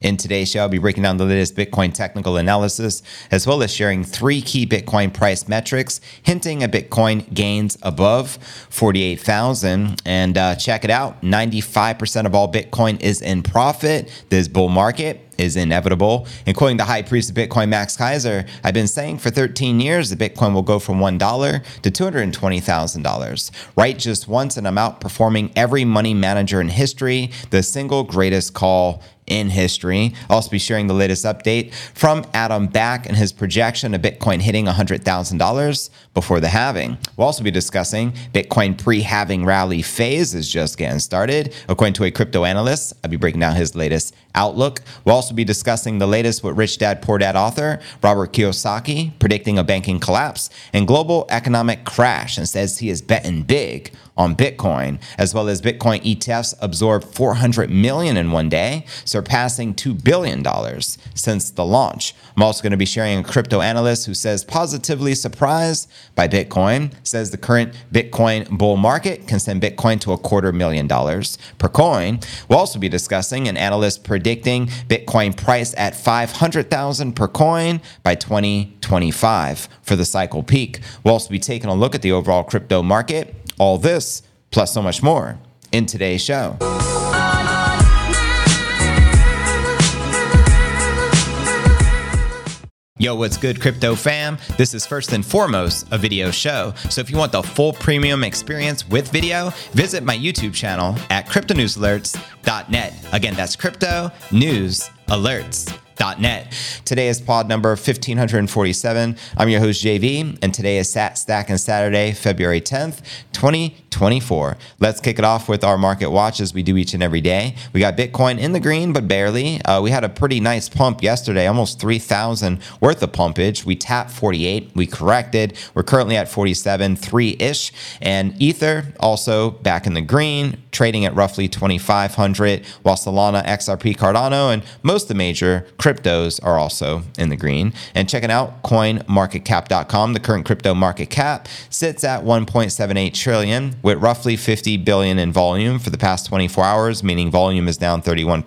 In today's show, I'll be breaking down the latest Bitcoin technical analysis, as well as sharing three key Bitcoin price metrics, hinting at Bitcoin gains above 48,000. And uh, check it out 95% of all Bitcoin is in profit. This bull market is inevitable. And quoting the high priest of Bitcoin, Max Keiser, I've been saying for 13 years that Bitcoin will go from $1 to $220,000. Right just once, and I'm outperforming every money manager in history, the single greatest call in history. I'll also be sharing the latest update from Adam Back and his projection of Bitcoin hitting $100,000 before the halving. We'll also be discussing Bitcoin pre halving rally phase is just getting started. According to a crypto analyst, I'll be breaking down his latest outlook. We'll also be discussing the latest with Rich Dad Poor Dad author Robert Kiyosaki predicting a banking collapse and global economic crash and says he is betting big on Bitcoin, as well as Bitcoin ETFs absorbed 400 million in one day, surpassing $2 billion since the launch. I'm also going to be sharing a crypto analyst who says positively surprised by Bitcoin, says the current Bitcoin bull market can send Bitcoin to a quarter million dollars per coin. We'll also be discussing an analyst predicting Bitcoin price at 500,000 per coin by 2025 for the cycle peak. We'll also be taking a look at the overall crypto market all this, plus so much more, in today's show. Yo, what's good, crypto fam? This is first and foremost a video show. So if you want the full premium experience with video, visit my YouTube channel at cryptonewsalerts.net. Again, that's crypto news alerts. Net. Today is pod number 1547. I'm your host, JV, and today is Sat Stack and Saturday, February 10th, 2024. Let's kick it off with our market watch as we do each and every day. We got Bitcoin in the green, but barely. Uh, we had a pretty nice pump yesterday, almost 3,000 worth of pumpage. We tapped 48, we corrected. We're currently at 47, 3 ish. And Ether also back in the green, trading at roughly 2,500, while Solana, XRP, Cardano, and most the major cryptos are also in the green. And checking out coinmarketcap.com, the current crypto market cap sits at 1.78 trillion with roughly 50 billion in volume for the past 24 hours, meaning volume is down 31%.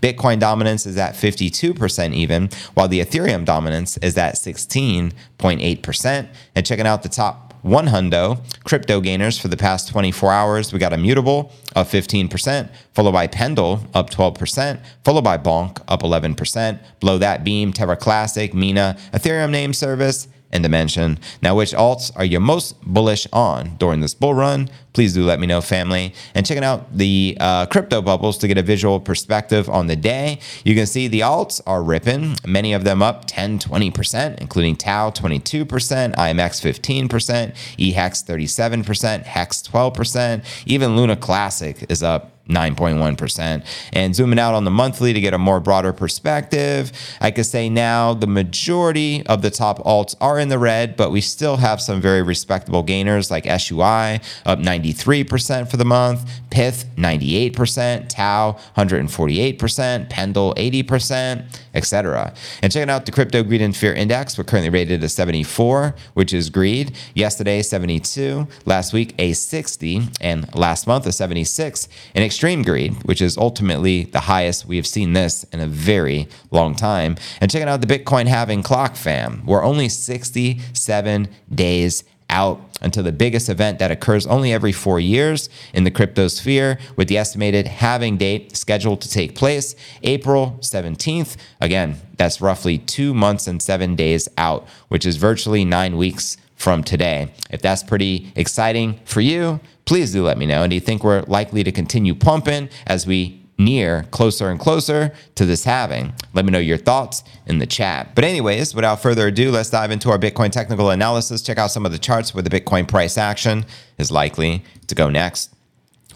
Bitcoin dominance is at 52% even, while the Ethereum dominance is at 16.8%. And checking out the top one hundo crypto gainers for the past 24 hours. We got Immutable up 15%, followed by Pendle up 12%, followed by Bonk up 11%. Below that, Beam, Terra Classic, Mina, Ethereum Name Service, and Dimension. Now, which alts are you most bullish on during this bull run? Please do let me know, family. And checking out the uh, crypto bubbles to get a visual perspective on the day. You can see the alts are ripping, many of them up 10, 20%, including Tau 22%, IMX 15%, EHEX 37%, HEX 12%, even Luna Classic is up 9.1%. And zooming out on the monthly to get a more broader perspective, I could say now the majority of the top alts are in the red, but we still have some very respectable gainers like SUI up 93% for the month, Pyth 98%, Tau 148%, Pendle 80%, etc. And checking out the Crypto Greed and Fear Index, we're currently rated a 74, which is greed. Yesterday, 72. Last week, a 60. And last month, a 76. And extreme greed, which is ultimately the highest we have seen this in a very long time. And checking out the Bitcoin halving clock fam, we're only 67 days out until the biggest event that occurs only every four years in the crypto sphere, with the estimated halving date scheduled to take place April 17th. Again, that's roughly two months and seven days out, which is virtually nine weeks from today. If that's pretty exciting for you, please do let me know. And do you think we're likely to continue pumping as we near closer and closer to this halving? Let me know your thoughts in the chat. But, anyways, without further ado, let's dive into our Bitcoin technical analysis. Check out some of the charts where the Bitcoin price action is likely to go next.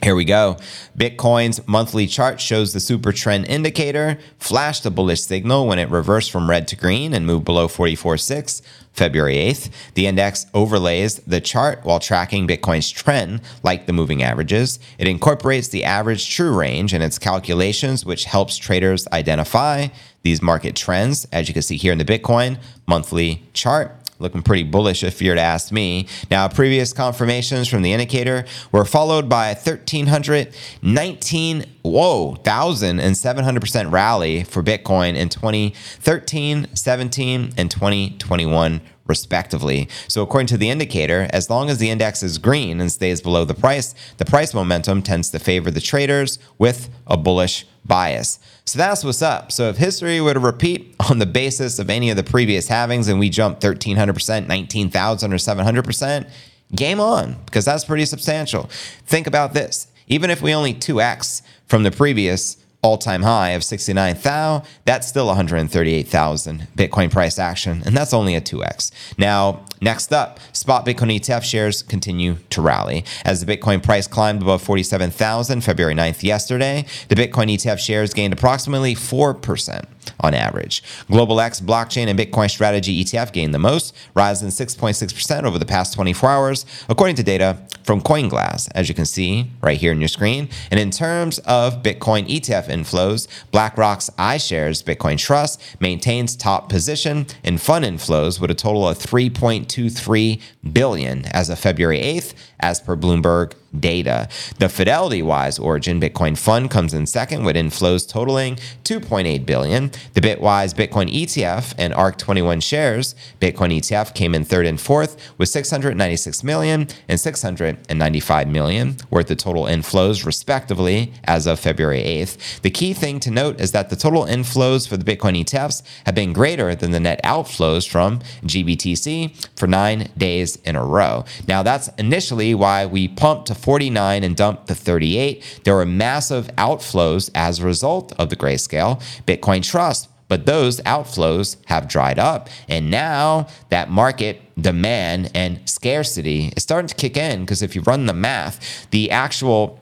Here we go. Bitcoin's monthly chart shows the super trend indicator flashed a bullish signal when it reversed from red to green and moved below 44.6 February 8th. The index overlays the chart while tracking Bitcoin's trend like the moving averages. It incorporates the average true range in its calculations, which helps traders identify these market trends, as you can see here in the Bitcoin monthly chart looking pretty bullish if you're to ask me. Now, previous confirmations from the indicator were followed by a 1319 whoa, 1,700% rally for Bitcoin in 2013, 17, and 2021 respectively. So according to the indicator, as long as the index is green and stays below the price, the price momentum tends to favor the traders with a bullish bias. So that's what's up. So if history were to repeat on the basis of any of the previous halvings and we jump 1300%, 19,000 or 700%, game on because that's pretty substantial. Think about this. Even if we only 2x from the previous all time high of 69,000, that's still 138,000 Bitcoin price action, and that's only a 2x. Now, next up, spot Bitcoin ETF shares continue to rally. As the Bitcoin price climbed above 47,000 February 9th yesterday, the Bitcoin ETF shares gained approximately 4% on average. Global X blockchain and Bitcoin strategy ETF gained the most, rising 6.6% over the past 24 hours, according to data from CoinGlass, as you can see right here on your screen. And in terms of Bitcoin ETF inflows, BlackRock's iShares Bitcoin Trust maintains top position in fund inflows with a total of 3.23 billion as of February 8th, as per Bloomberg data. The Fidelity Wise Origin Bitcoin Fund comes in second with inflows totaling 2.8 billion. The Bitwise Bitcoin ETF and ARK 21Shares Bitcoin ETF came in third and fourth with 696 million and 695 million worth of total inflows respectively as of February 8th. The key thing to note is that the total inflows for the Bitcoin ETFs have been greater than the net outflows from GBTC for 9 days in a row. Now that's initially why we pumped to 49 and dumped to 38. There were massive outflows as a result of the grayscale Bitcoin Trust. But those outflows have dried up. And now that market demand and scarcity is starting to kick in because if you run the math, the actual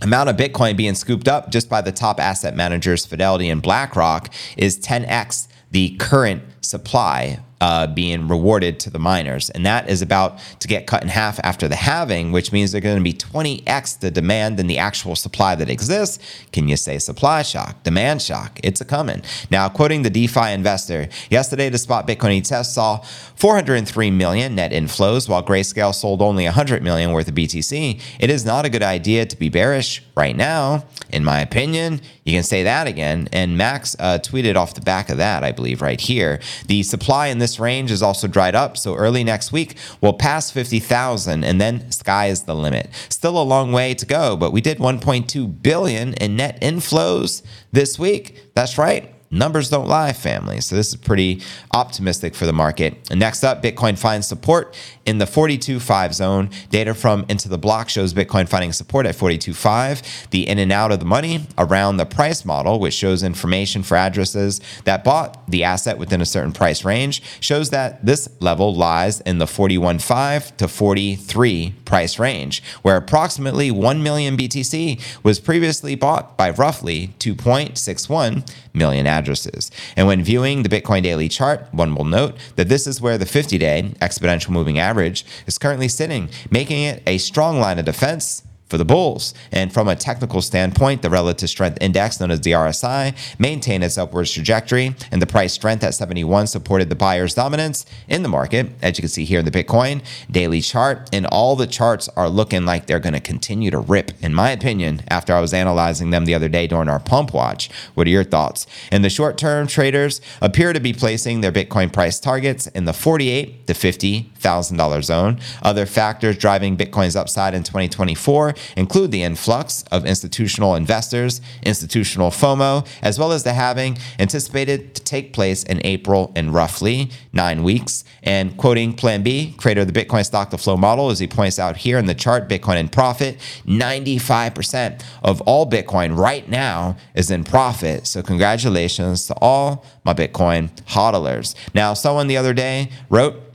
amount of Bitcoin being scooped up just by the top asset managers, Fidelity and BlackRock, is 10x the current supply uh, being rewarded to the miners. And that is about to get cut in half after the halving, which means they're going to be 20x the demand than the actual supply that exists. Can you say supply shock, demand shock? It's a coming. Now, quoting the DeFi investor, yesterday the spot Bitcoin ETF saw 403 million net inflows, while Grayscale sold only 100 million worth of BTC. It is not a good idea to be bearish right now, in my opinion. You can say that again. And Max uh, tweeted off the back of that, I believe, right here. The supply in this range is also dried up. So early next week, we'll pass 50,000 and then sky is the limit. Still a long way to go, but we did 1.2 billion in net inflows this week. That's right numbers don't lie, family. So this is pretty optimistic for the market. And next up, Bitcoin finds support in the 42.5 zone. Data from Into the Block shows Bitcoin finding support at 42.5. The in and out of the money around the price model, which shows information for addresses that bought the asset within a certain price range, shows that this level lies in the 41.5 to 43 price range, where approximately 1 million BTC was previously bought by roughly 2.61 million addresses. And when viewing the Bitcoin daily chart, one will note that this is where the 50 day exponential moving average is currently sitting, making it a strong line of defense for the bulls. And from a technical standpoint, the relative strength index, known as the RSI, maintained its upwards trajectory, and the price strength at 71 supported the buyer's dominance in the market, as you can see here in the Bitcoin daily chart. And all the charts are looking like they're going to continue to rip, in my opinion, after I was analyzing them the other day during our pump watch. What are your thoughts? In the short term, traders appear to be placing their Bitcoin price targets in the 48 to 50 thousand dollar zone. Other factors driving Bitcoin's upside in 2024 include the influx of institutional investors, institutional FOMO, as well as the halving anticipated to take place in April in roughly nine weeks. And quoting Plan B, creator of the Bitcoin stock to flow model, as he points out here in the chart, Bitcoin in profit, 95% of all Bitcoin right now is in profit. So congratulations to all my Bitcoin hodlers. Now, someone the other day wrote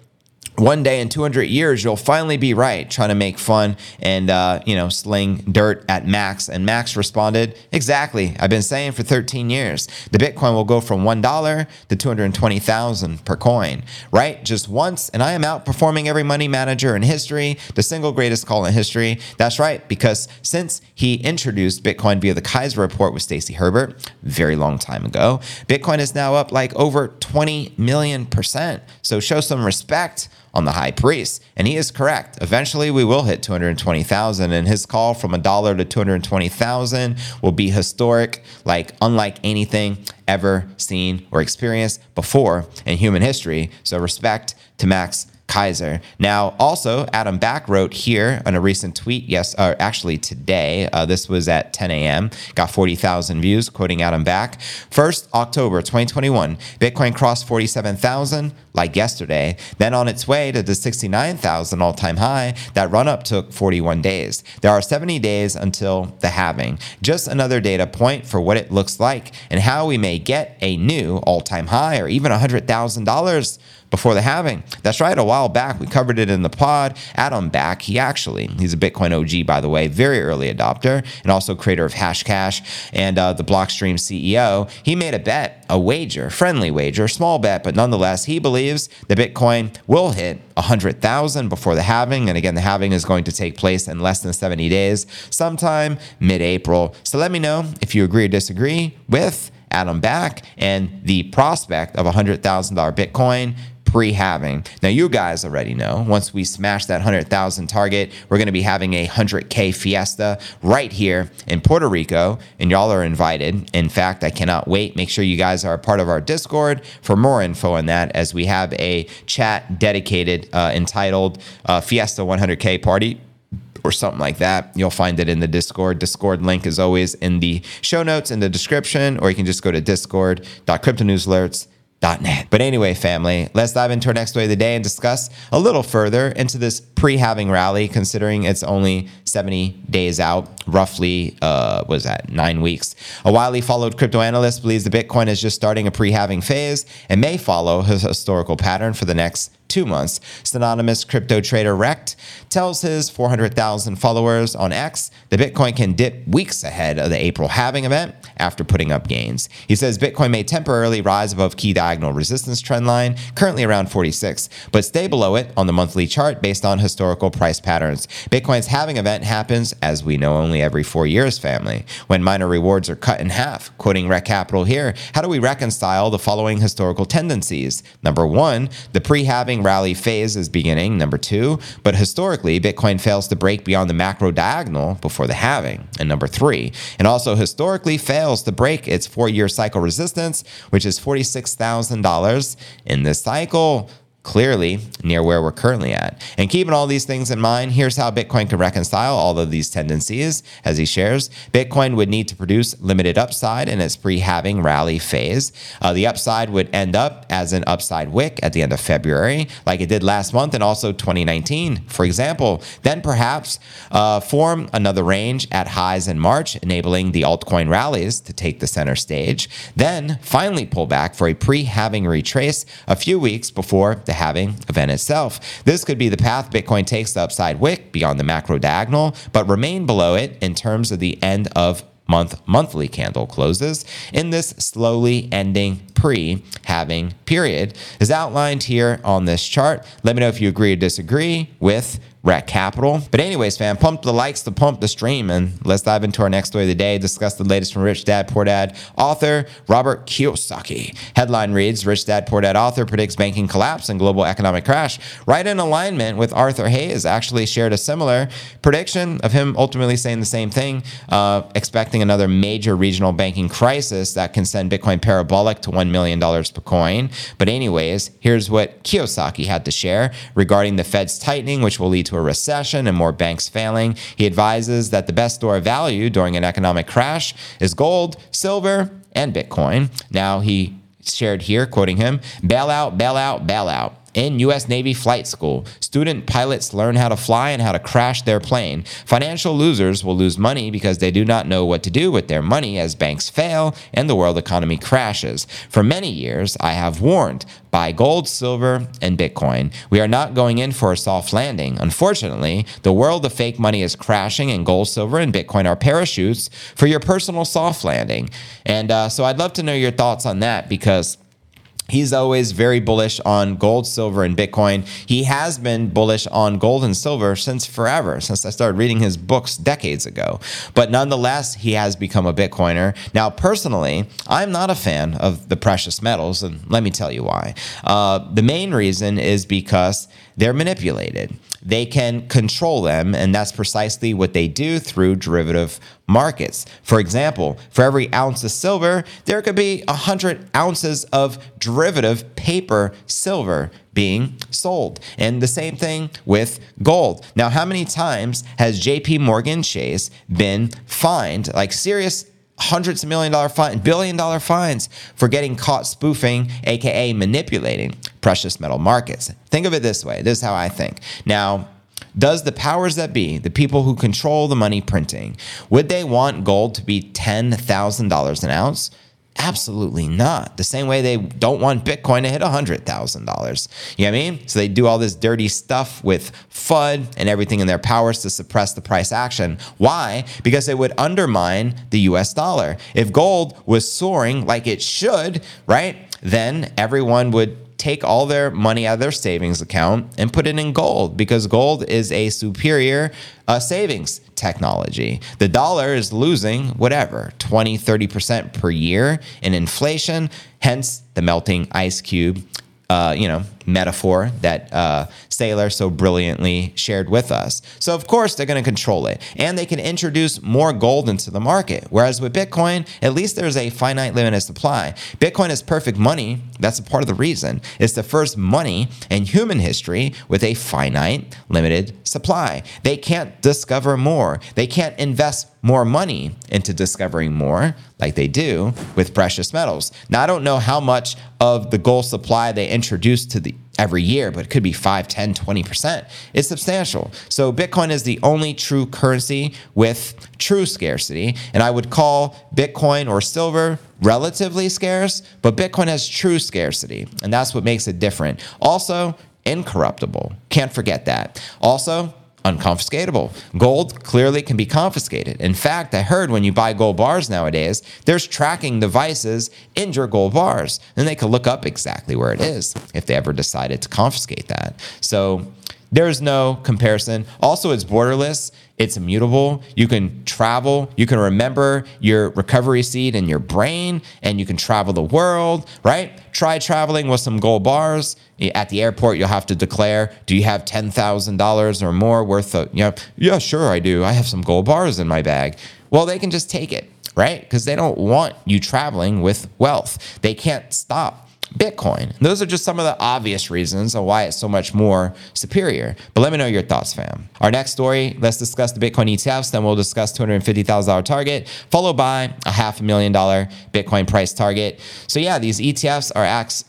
one day in 200 years, you'll finally be right trying to make fun and, uh, you know, sling dirt at Max. And Max responded, Exactly. I've been saying for 13 years, the Bitcoin will go from $1 to 220,000 per coin, right? Just once. And I am outperforming every money manager in history, the single greatest call in history. That's right, because since he introduced Bitcoin via the Keiser report with Stacy Herbert, very long time ago, Bitcoin is now up like over 20 million percent. So show some respect on the high priest. And he is correct. Eventually, we will hit 220,000, and his call from a dollar to 220,000 will be historic, like unlike anything ever seen or experienced before in human history. So, respect to Max Keiser. Now, also, Adam Back wrote here on a recent tweet, yes, or actually today, uh, this was at 10 a.m., got 40,000 views, quoting Adam Back. First, October 2021, Bitcoin crossed 47,000 like yesterday. Then on its way to the 69,000 all time high, that run up took 41 days. There are 70 days until the halving. Just another data point for what it looks like and how we may get a new all time high or even $100,000 before the halving. That's right. A while back, we covered it in the pod. Adam Back, he actually, he's a Bitcoin OG, by the way, very early adopter, and also creator of Hashcash and uh, the Blockstream CEO. He made a bet, a wager, friendly wager, small bet, but nonetheless, he believes the Bitcoin will hit 100,000 before the halving. And again, the halving is going to take place in less than 70 days, sometime mid April. So let me know if you agree or disagree with Adam Back and the prospect of $100,000 Bitcoin pre halving. Now, you guys already know once we smash that 100,000 target, we're going to be having a 100K fiesta right here in Puerto Rico, and y'all are invited. In fact, I cannot wait. Make sure you guys are a part of our Discord for more info on that as we have a chat dedicated uh, entitled uh, Fiesta 100K Party or something like that. You'll find it in the Discord. Discord link is always in the show notes in the description, or you can just go to discord.cryptonewsalerts.com net. But anyway, family, let's dive into our next way of the day and discuss a little further into this pre-halving rally, considering it's only 70 days out, roughly, uh, was that nine weeks. A widely followed crypto analyst believes the Bitcoin is just starting a pre-halving phase and may follow his historical pattern for the next two months. Synonymous crypto trader Rekt tells his 400,000 followers on X the Bitcoin can dip weeks ahead of the April halving event after putting up gains. He says Bitcoin may temporarily rise above key diagonal resistance trend line, currently around 46, but stay below it on the monthly chart based on historical price patterns. Bitcoin's halving event happens, as we know, only every four years, family, when miner rewards are cut in half. Quoting Rekt Capital here, how do we reconcile the following historical tendencies? Number one, the pre halving rally phase is beginning. Number two, but historically, Bitcoin fails to break beyond the macro diagonal before the halving. And number three, and also historically fails to break its four year cycle resistance, which is $46,000 in this cycle clearly near where we're currently at. And keeping all these things in mind, here's how Bitcoin can reconcile all of these tendencies as he shares. Bitcoin would need to produce limited upside in its pre halving rally phase. Uh, the upside would end up as an upside wick at the end of February, like it did last month and also 2019, for example. Then perhaps uh, form another range at highs in March, enabling the altcoin rallies to take the center stage. Then finally pull back for a pre halving retrace a few weeks before the the halving event itself. This could be the path Bitcoin takes the upside wick beyond the macro diagonal, but remain below it in terms of the end of month monthly candle closes in this slowly ending pre halving period is outlined here on this chart. Let me know if you agree or disagree with Rekt Capital. But anyways, fam, pump the likes to pump the stream, and let's dive into our next story of the day. Discuss the latest from Rich Dad Poor Dad author Robert Kiyosaki. Headline reads: Rich Dad Poor Dad author predicts banking collapse and global economic crash. Right in alignment with Arthur Hayes, actually shared a similar prediction of him ultimately saying the same thing, uh, expecting another major regional banking crisis that can send Bitcoin parabolic to one million dollars per coin. But anyways, here's what Kiyosaki had to share regarding the Fed's tightening, which will lead to a recession and more banks failing. He advises that the best store of value during an economic crash is gold, silver, and Bitcoin. Now, he shared here, quoting him, bailout, bailout, bail out, bail out. In U.S. Navy flight school, student pilots learn how to fly and how to crash their plane. Financial losers will lose money because they do not know what to do with their money as banks fail and the world economy crashes. For many years, I have warned buy gold, silver, and Bitcoin. We are not going in for a soft landing. Unfortunately, the world of fake money is crashing, and gold, silver, and Bitcoin are parachutes for your personal soft landing. And uh, so I'd love to know your thoughts on that because He's always very bullish on gold, silver, and Bitcoin. He has been bullish on gold and silver since forever, since I started reading his books decades ago. But nonetheless, he has become a Bitcoiner. Now, personally, I'm not a fan of the precious metals, and let me tell you why. Uh, the main reason is because they're manipulated they can control them. And that's precisely what they do through derivative markets. For example, for every ounce of silver, there could be 100 ounces of derivative paper silver being sold. And the same thing with gold. Now, how many times has JP Morgan Chase been fined, like serious hundreds of million dollar fine, billion dollar fines for getting caught spoofing, aka manipulating precious metal markets. Think of it this way. This is how I think. Now, does the powers that be, the people who control the money printing, would they want gold to be $10,000 an ounce? Absolutely not. The same way they don't want Bitcoin to hit $100,000. You know what I mean? So they do all this dirty stuff with FUD and everything in their powers to suppress the price action. Why? Because it would undermine the US dollar. If gold was soaring like it should, right? Then everyone would take all their money out of their savings account and put it in gold because gold is a superior uh, savings technology. The dollar is losing whatever, 20, 30% per year in inflation, hence the melting ice cube. Uh, you know, metaphor that uh, so brilliantly shared with us. So, of course, they're going to control it and they can introduce more gold into the market. Whereas with Bitcoin, at least there's a finite limited supply. Bitcoin is perfect money. That's a part of the reason. It's the first money in human history with a finite limited supply. They can't discover more, they can't invest more money into discovering more like they do with precious metals. Now, I don't know how much of the gold supply they introduce to the every year, but it could be 5, 10, 20%. It's substantial. So Bitcoin is the only true currency with true scarcity. And I would call Bitcoin or silver relatively scarce, but Bitcoin has true scarcity. And that's what makes it different. Also, incorruptible. Can't forget that. Also, unconfiscatable. Gold clearly can be confiscated. In fact, I heard when you buy gold bars nowadays, there's tracking devices in your gold bars, and they can look up exactly where it is if they ever decided to confiscate that. So there's no comparison. Also, it's borderless. It's immutable. You can travel. You can remember your recovery seed in your brain and you can travel the world, right? Try traveling with some gold bars. At the airport, you'll have to declare, do you have $10,000 or more worth of, you know, yeah, sure, I do. I have some gold bars in my bag. Well, they can just take it, right? Because they don't want you traveling with wealth. They can't stop Bitcoin. Those are just some of the obvious reasons of why it's so much more superior. But let me know your thoughts, fam. Our next story, let's discuss the Bitcoin ETFs. Then we'll discuss $250,000 target, followed by a half a million dollar Bitcoin price target. So yeah, these ETFs are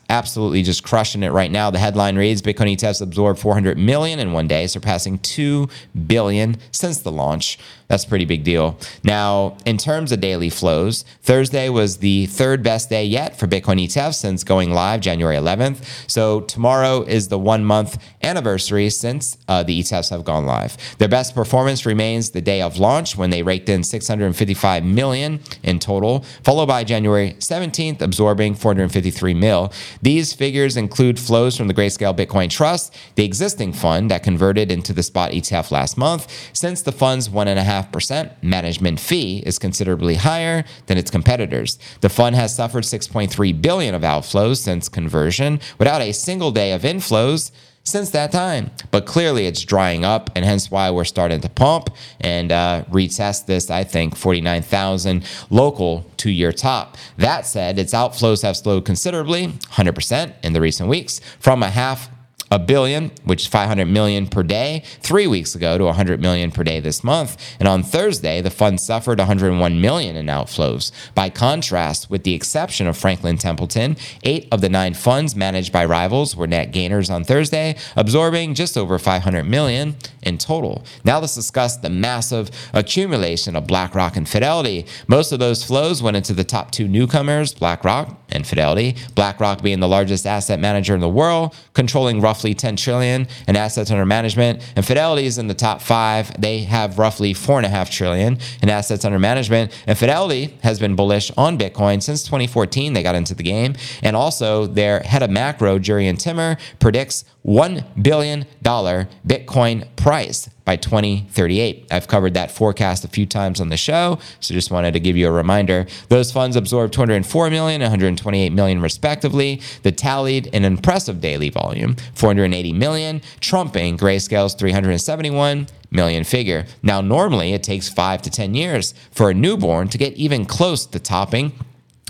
absolutely just crushing it right now. The headline reads Bitcoin ETFs absorbed 400 million in one day, surpassing 2 billion since the launch That's a pretty big deal. Now, in terms of daily flows, Thursday was the third best day yet for Bitcoin ETFs since going live January 11th. So tomorrow is the one month anniversary since uh, the ETFs have gone live. Their best performance remains the day of launch when they raked in 655 million in total, followed by January 17th, absorbing 453 mil. These figures include flows from the Grayscale Bitcoin Trust, the existing fund that converted into the spot ETF last month. Since the fund's one and a half 2.5% management fee is considerably higher than its competitors. The fund has suffered 6.3 billion of outflows since conversion without a single day of inflows since that time. But clearly it's drying up, and hence why we're starting to pump and uh, retest this, I think, 49,000 local two year top. That said, its outflows have slowed considerably, 100% in the recent weeks, from a half a billion, which is 500 million per day, three weeks ago to 100 million per day this month. And on Thursday, the fund suffered 101 million in outflows. By contrast, with the exception of Franklin Templeton, eight of the nine funds managed by rivals were net gainers on Thursday, absorbing just over 500 million in total. Now let's discuss the massive accumulation of BlackRock and Fidelity. Most of those flows went into the top two newcomers, BlackRock and Fidelity. BlackRock being the largest asset manager in the world, controlling roughly roughly 10 trillion in assets under management. And Fidelity is in the top five. They have roughly four and a half trillion in assets under management. And Fidelity has been bullish on Bitcoin since 2014. They got into the game. And also their head of macro, Jurrien Timmer, predicts $1 billion Bitcoin price by 2038. I've covered that forecast a few times on the show, so just wanted to give you a reminder. Those funds absorbed 204 million, 128 million respectively. The tallied an impressive daily volume, 480 million, trumping Grayscale's 371 million figure. Now, normally it takes five to 10 years for a newborn to get even close to topping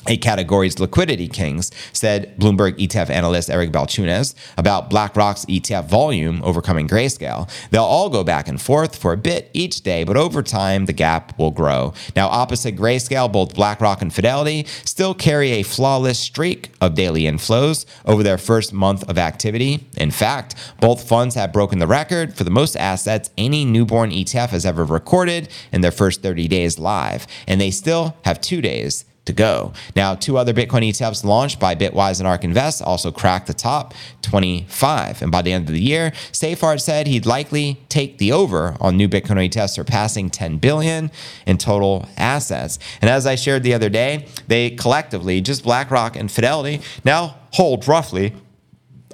a category's liquidity kings, said Bloomberg ETF analyst Eric Balchunas about BlackRock's ETF volume overcoming grayscale. They'll all go back and forth for a bit each day, but over time, the gap will grow. Now, opposite grayscale, both BlackRock and Fidelity still carry a flawless streak of daily inflows over their first month of activity. In fact, both funds have broken the record for the most assets any newborn ETF has ever recorded in their first 30 days live, and they still have two days to go. Now, two other Bitcoin ETFs launched by Bitwise and ARK Invest also cracked the top 25. And by the end of the year, Seyffart said he'd likely take the over on new Bitcoin ETFs surpassing 10 billion in total assets. And as I shared the other day, they collectively, just BlackRock and Fidelity, now hold roughly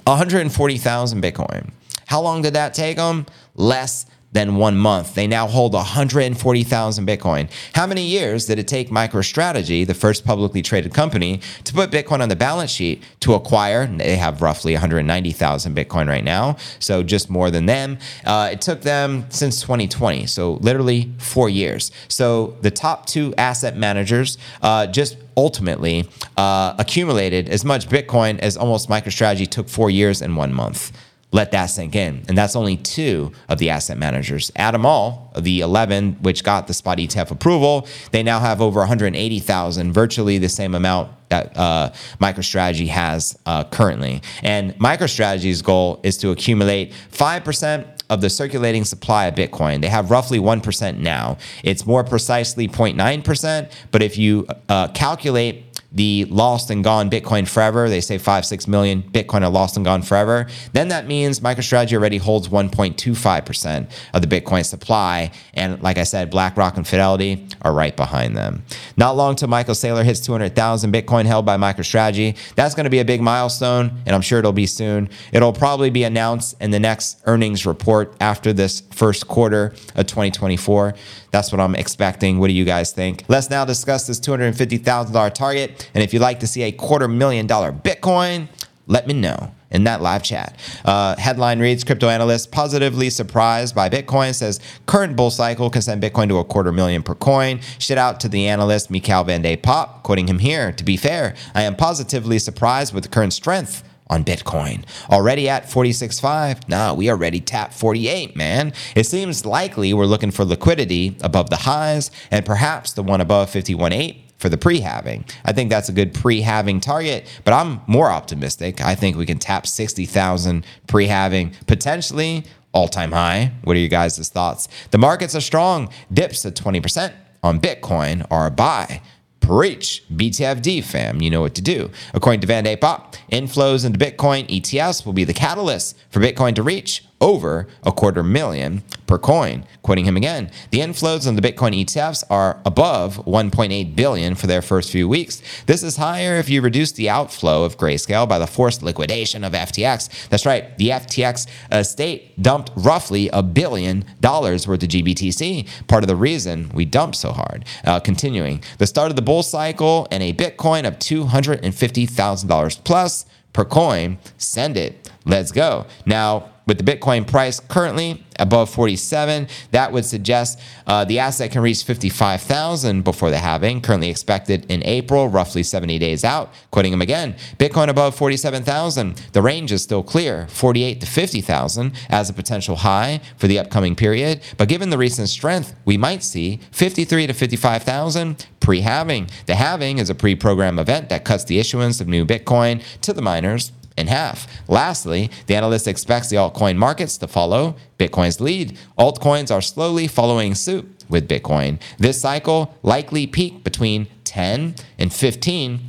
140,000 Bitcoin. How long did that take them? Less than one month. They now hold 140,000 Bitcoin. How many years did it take MicroStrategy, the first publicly traded company, to put Bitcoin on the balance sheet to acquire? They have roughly 190,000 Bitcoin right now, so just more than them. Uh, it took them since 2020, so literally four years. So the top two asset managers uh, just ultimately uh, accumulated as much Bitcoin as almost MicroStrategy took four years and one month let that sink in. And that's only two of the asset managers. Add them all, the 11 which got the spot ETF approval, they now have over 180,000, virtually the same amount that uh, MicroStrategy has uh, currently. And MicroStrategy's goal is to accumulate 5% of the circulating supply of Bitcoin. They have roughly 1% now. It's more precisely 0.9%, but if you uh, calculate the lost and gone Bitcoin forever. They say five, six million Bitcoin are lost and gone forever. Then that means MicroStrategy already holds 1.25% of the Bitcoin supply. And like I said, BlackRock and Fidelity are right behind them. Not long till Michael Saylor hits 200,000 Bitcoin held by MicroStrategy. That's going to be a big milestone, and I'm sure it'll be soon. It'll probably be announced in the next earnings report after this first quarter of 2024. That's what I'm expecting. What do you guys think? Let's now discuss this $250,000 target. And if you'd like to see a quarter million dollar Bitcoin, let me know in that live chat. Uh, headline reads Crypto analyst positively surprised by Bitcoin says current bull cycle can send Bitcoin to a quarter million per coin. Shout out to the analyst Michaël van de Poppe, quoting him here. To be fair, I am positively surprised with the current strength on Bitcoin. Already at 46.5. Nah, we already tapped 48, man. It seems likely we're looking for liquidity above the highs and perhaps the one above 51.8 for the pre-halving. I think that's a good pre-halving target, but I'm more optimistic. I think we can tap 60,000 pre-halving, potentially all time high. What are you guys' thoughts? The markets are strong. Dips to 20% on Bitcoin are a buy. Preach. BTFD, fam. You know what to do. According to Van de Poppe, inflows into Bitcoin ETFs will be the catalyst for Bitcoin to reach over a quarter million per coin. Quoting him again, the inflows on the Bitcoin ETFs are above 1.8 billion for their first few weeks. This is higher if you reduce the outflow of Grayscale by the forced liquidation of FTX. That's right, the FTX estate dumped roughly a billion dollars worth of GBTC. Part of the reason we dumped so hard. Uh, continuing, the start of the bull cycle and a Bitcoin of $250,000 plus per coin. Send it. Let's go. Now, with the Bitcoin price currently above 47, that would suggest uh, the asset can reach 55,000 before the halving, currently expected in April, roughly 70 days out. Quoting him again, Bitcoin above 47,000. The range is still clear, 48 to 50,000 as a potential high for the upcoming period. But given the recent strength, we might see 53 to 55,000 pre-halving. The halving is a pre-program event that cuts the issuance of new Bitcoin to the miners in half. Lastly, the analyst expects the altcoin markets to follow Bitcoin's lead. Altcoins are slowly following suit with Bitcoin. This cycle likely peak between 10 and 15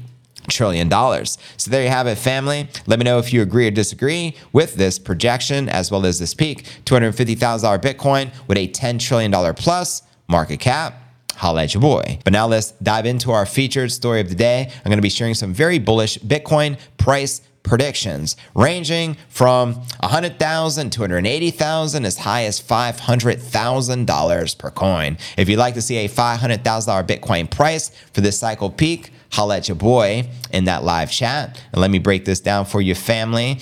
trillion dollars. So there you have it, family. Let me know if you agree or disagree with this projection as well as this peak. $250,000 Bitcoin with a $10 trillion plus market cap holla at your boy. But now let's dive into our featured story of the day. I'm going to be sharing some very bullish Bitcoin price predictions ranging from 100,000 to 180,000 as high as $500,000 per coin. If you'd like to see a $500,000 Bitcoin price for this cycle peak, holla at your boy in that live chat. And let me break this down for you, family.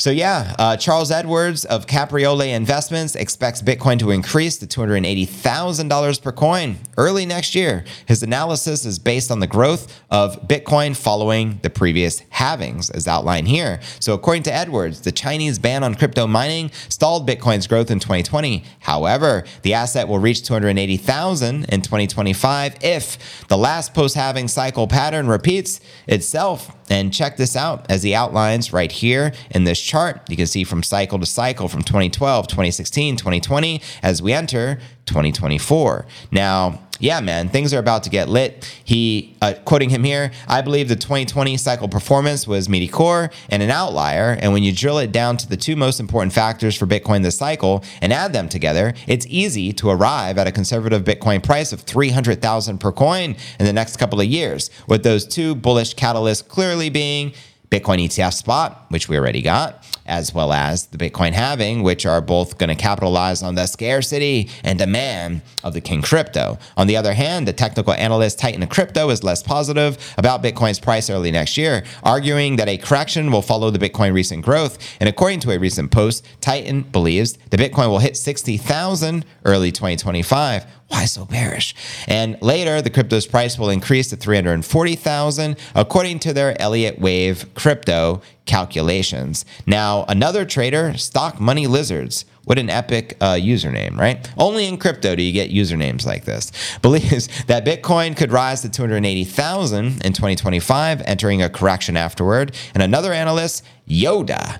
So, yeah, uh, Charles Edwards of Capriole Investments expects Bitcoin to increase to $280,000 per coin early next year. His analysis is based on the growth of Bitcoin following the previous halvings, as outlined here. So, according to Edwards, the Chinese ban on crypto mining stalled Bitcoin's growth in 2020. However, the asset will reach 280,000 in 2025 if the last post halving cycle pattern repeats itself. And check this out as he outlines right here in this chart. You can see from cycle to cycle from 2012, 2016, 2020 as we enter 2024. Now, yeah, man, things are about to get lit. He, uh, quoting him here, I believe the 2020 cycle performance was mediocre and an outlier. And when you drill it down to the two most important factors for Bitcoin this cycle and add them together, it's easy to arrive at a conservative Bitcoin price of 300,000 per coin in the next couple of years, with those two bullish catalysts clearly being Bitcoin ETF spot, which we already got, as well as the Bitcoin halving, which are both going to capitalize on the scarcity and demand of the King crypto. On the other hand, the technical analyst Titan of Crypto is less positive about Bitcoin's price early next year, arguing that a correction will follow the Bitcoin recent growth. And according to a recent post, Titan believes the Bitcoin will hit 60,000 early 2025. Why so bearish? And later, the crypto's price will increase to 340,000 according to their Elliott Wave crypto calculations. Now, another trader, Stock Money Lizards, what an epic uh, username, right? Only in crypto do you get usernames like this. Believes that Bitcoin could rise to 280,000 in 2025, entering a correction afterward. And another analyst, Yoda,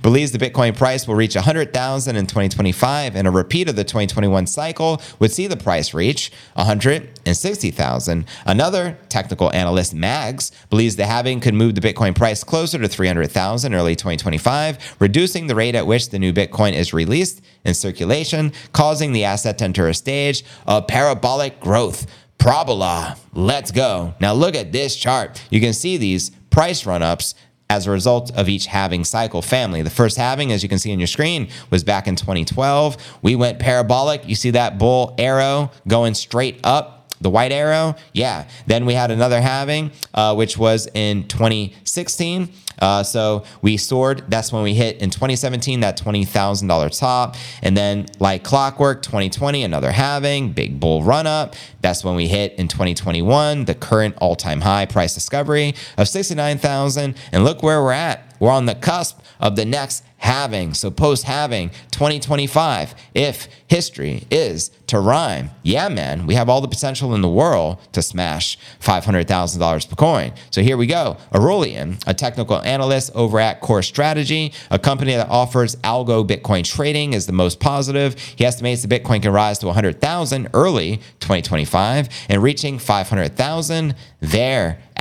believes the Bitcoin price will reach 100,000 in 2025, and a repeat of the 2021 cycle would see the price reach 160,000. Another technical analyst, Mags, believes the halving could move the Bitcoin price closer to 300,000 early 2025, reducing the rate at which the new Bitcoin is released in circulation, causing the asset to enter a stage of parabolic growth. Parabola. Let's go. Now look at this chart. You can see these price run ups as a result of each halving cycle family. The first halving, as you can see on your screen, was back in 2012. We went parabolic. You see that bull arrow going straight up the white arrow, yeah. Then we had another halving, uh, which was in 2016. Uh, so we soared. That's when we hit in 2017 that $20,000 top. And then, like clockwork, 2020, another halving, big bull run up. That's when we hit in 2021 the current all time high price discovery of 69,000. And look where we're at. We're on the cusp of the next halving. So post halving 2025, if history is to rhyme, yeah, man, we have all the potential in the world to smash $500,000 per coin. So here we go. Aurelian, a technical analyst over at Core Strategy, a company that offers algo Bitcoin trading, is the most positive. He estimates the Bitcoin can rise to 100,000 early 2025 and reaching 500,000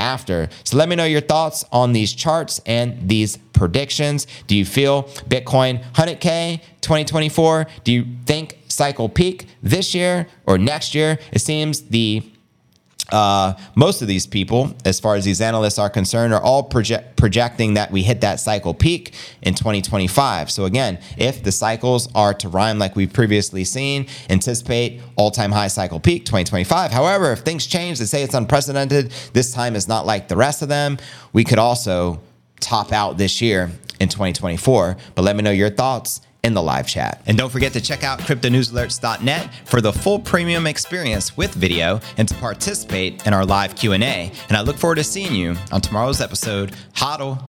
thereafter. So let me know your thoughts on these charts and these predictions. Do you feel Bitcoin 100K 2024? Do you think cycle peak this year or next year? It seems the uh, most of these people, as far as these analysts are concerned, are all project, projecting that we hit that cycle peak in 2025. So, again, if the cycles are to rhyme like we've previously seen, anticipate all time high cycle peak 2025. However, if things change, they say it's unprecedented, this time is not like the rest of them, we could also top out this year in 2024. But let me know your thoughts in the live chat. And don't forget to check out cryptonewsalerts.net for the full premium experience with video and to participate in our live Q&A. And I look forward to seeing you on tomorrow's episode. Hodl.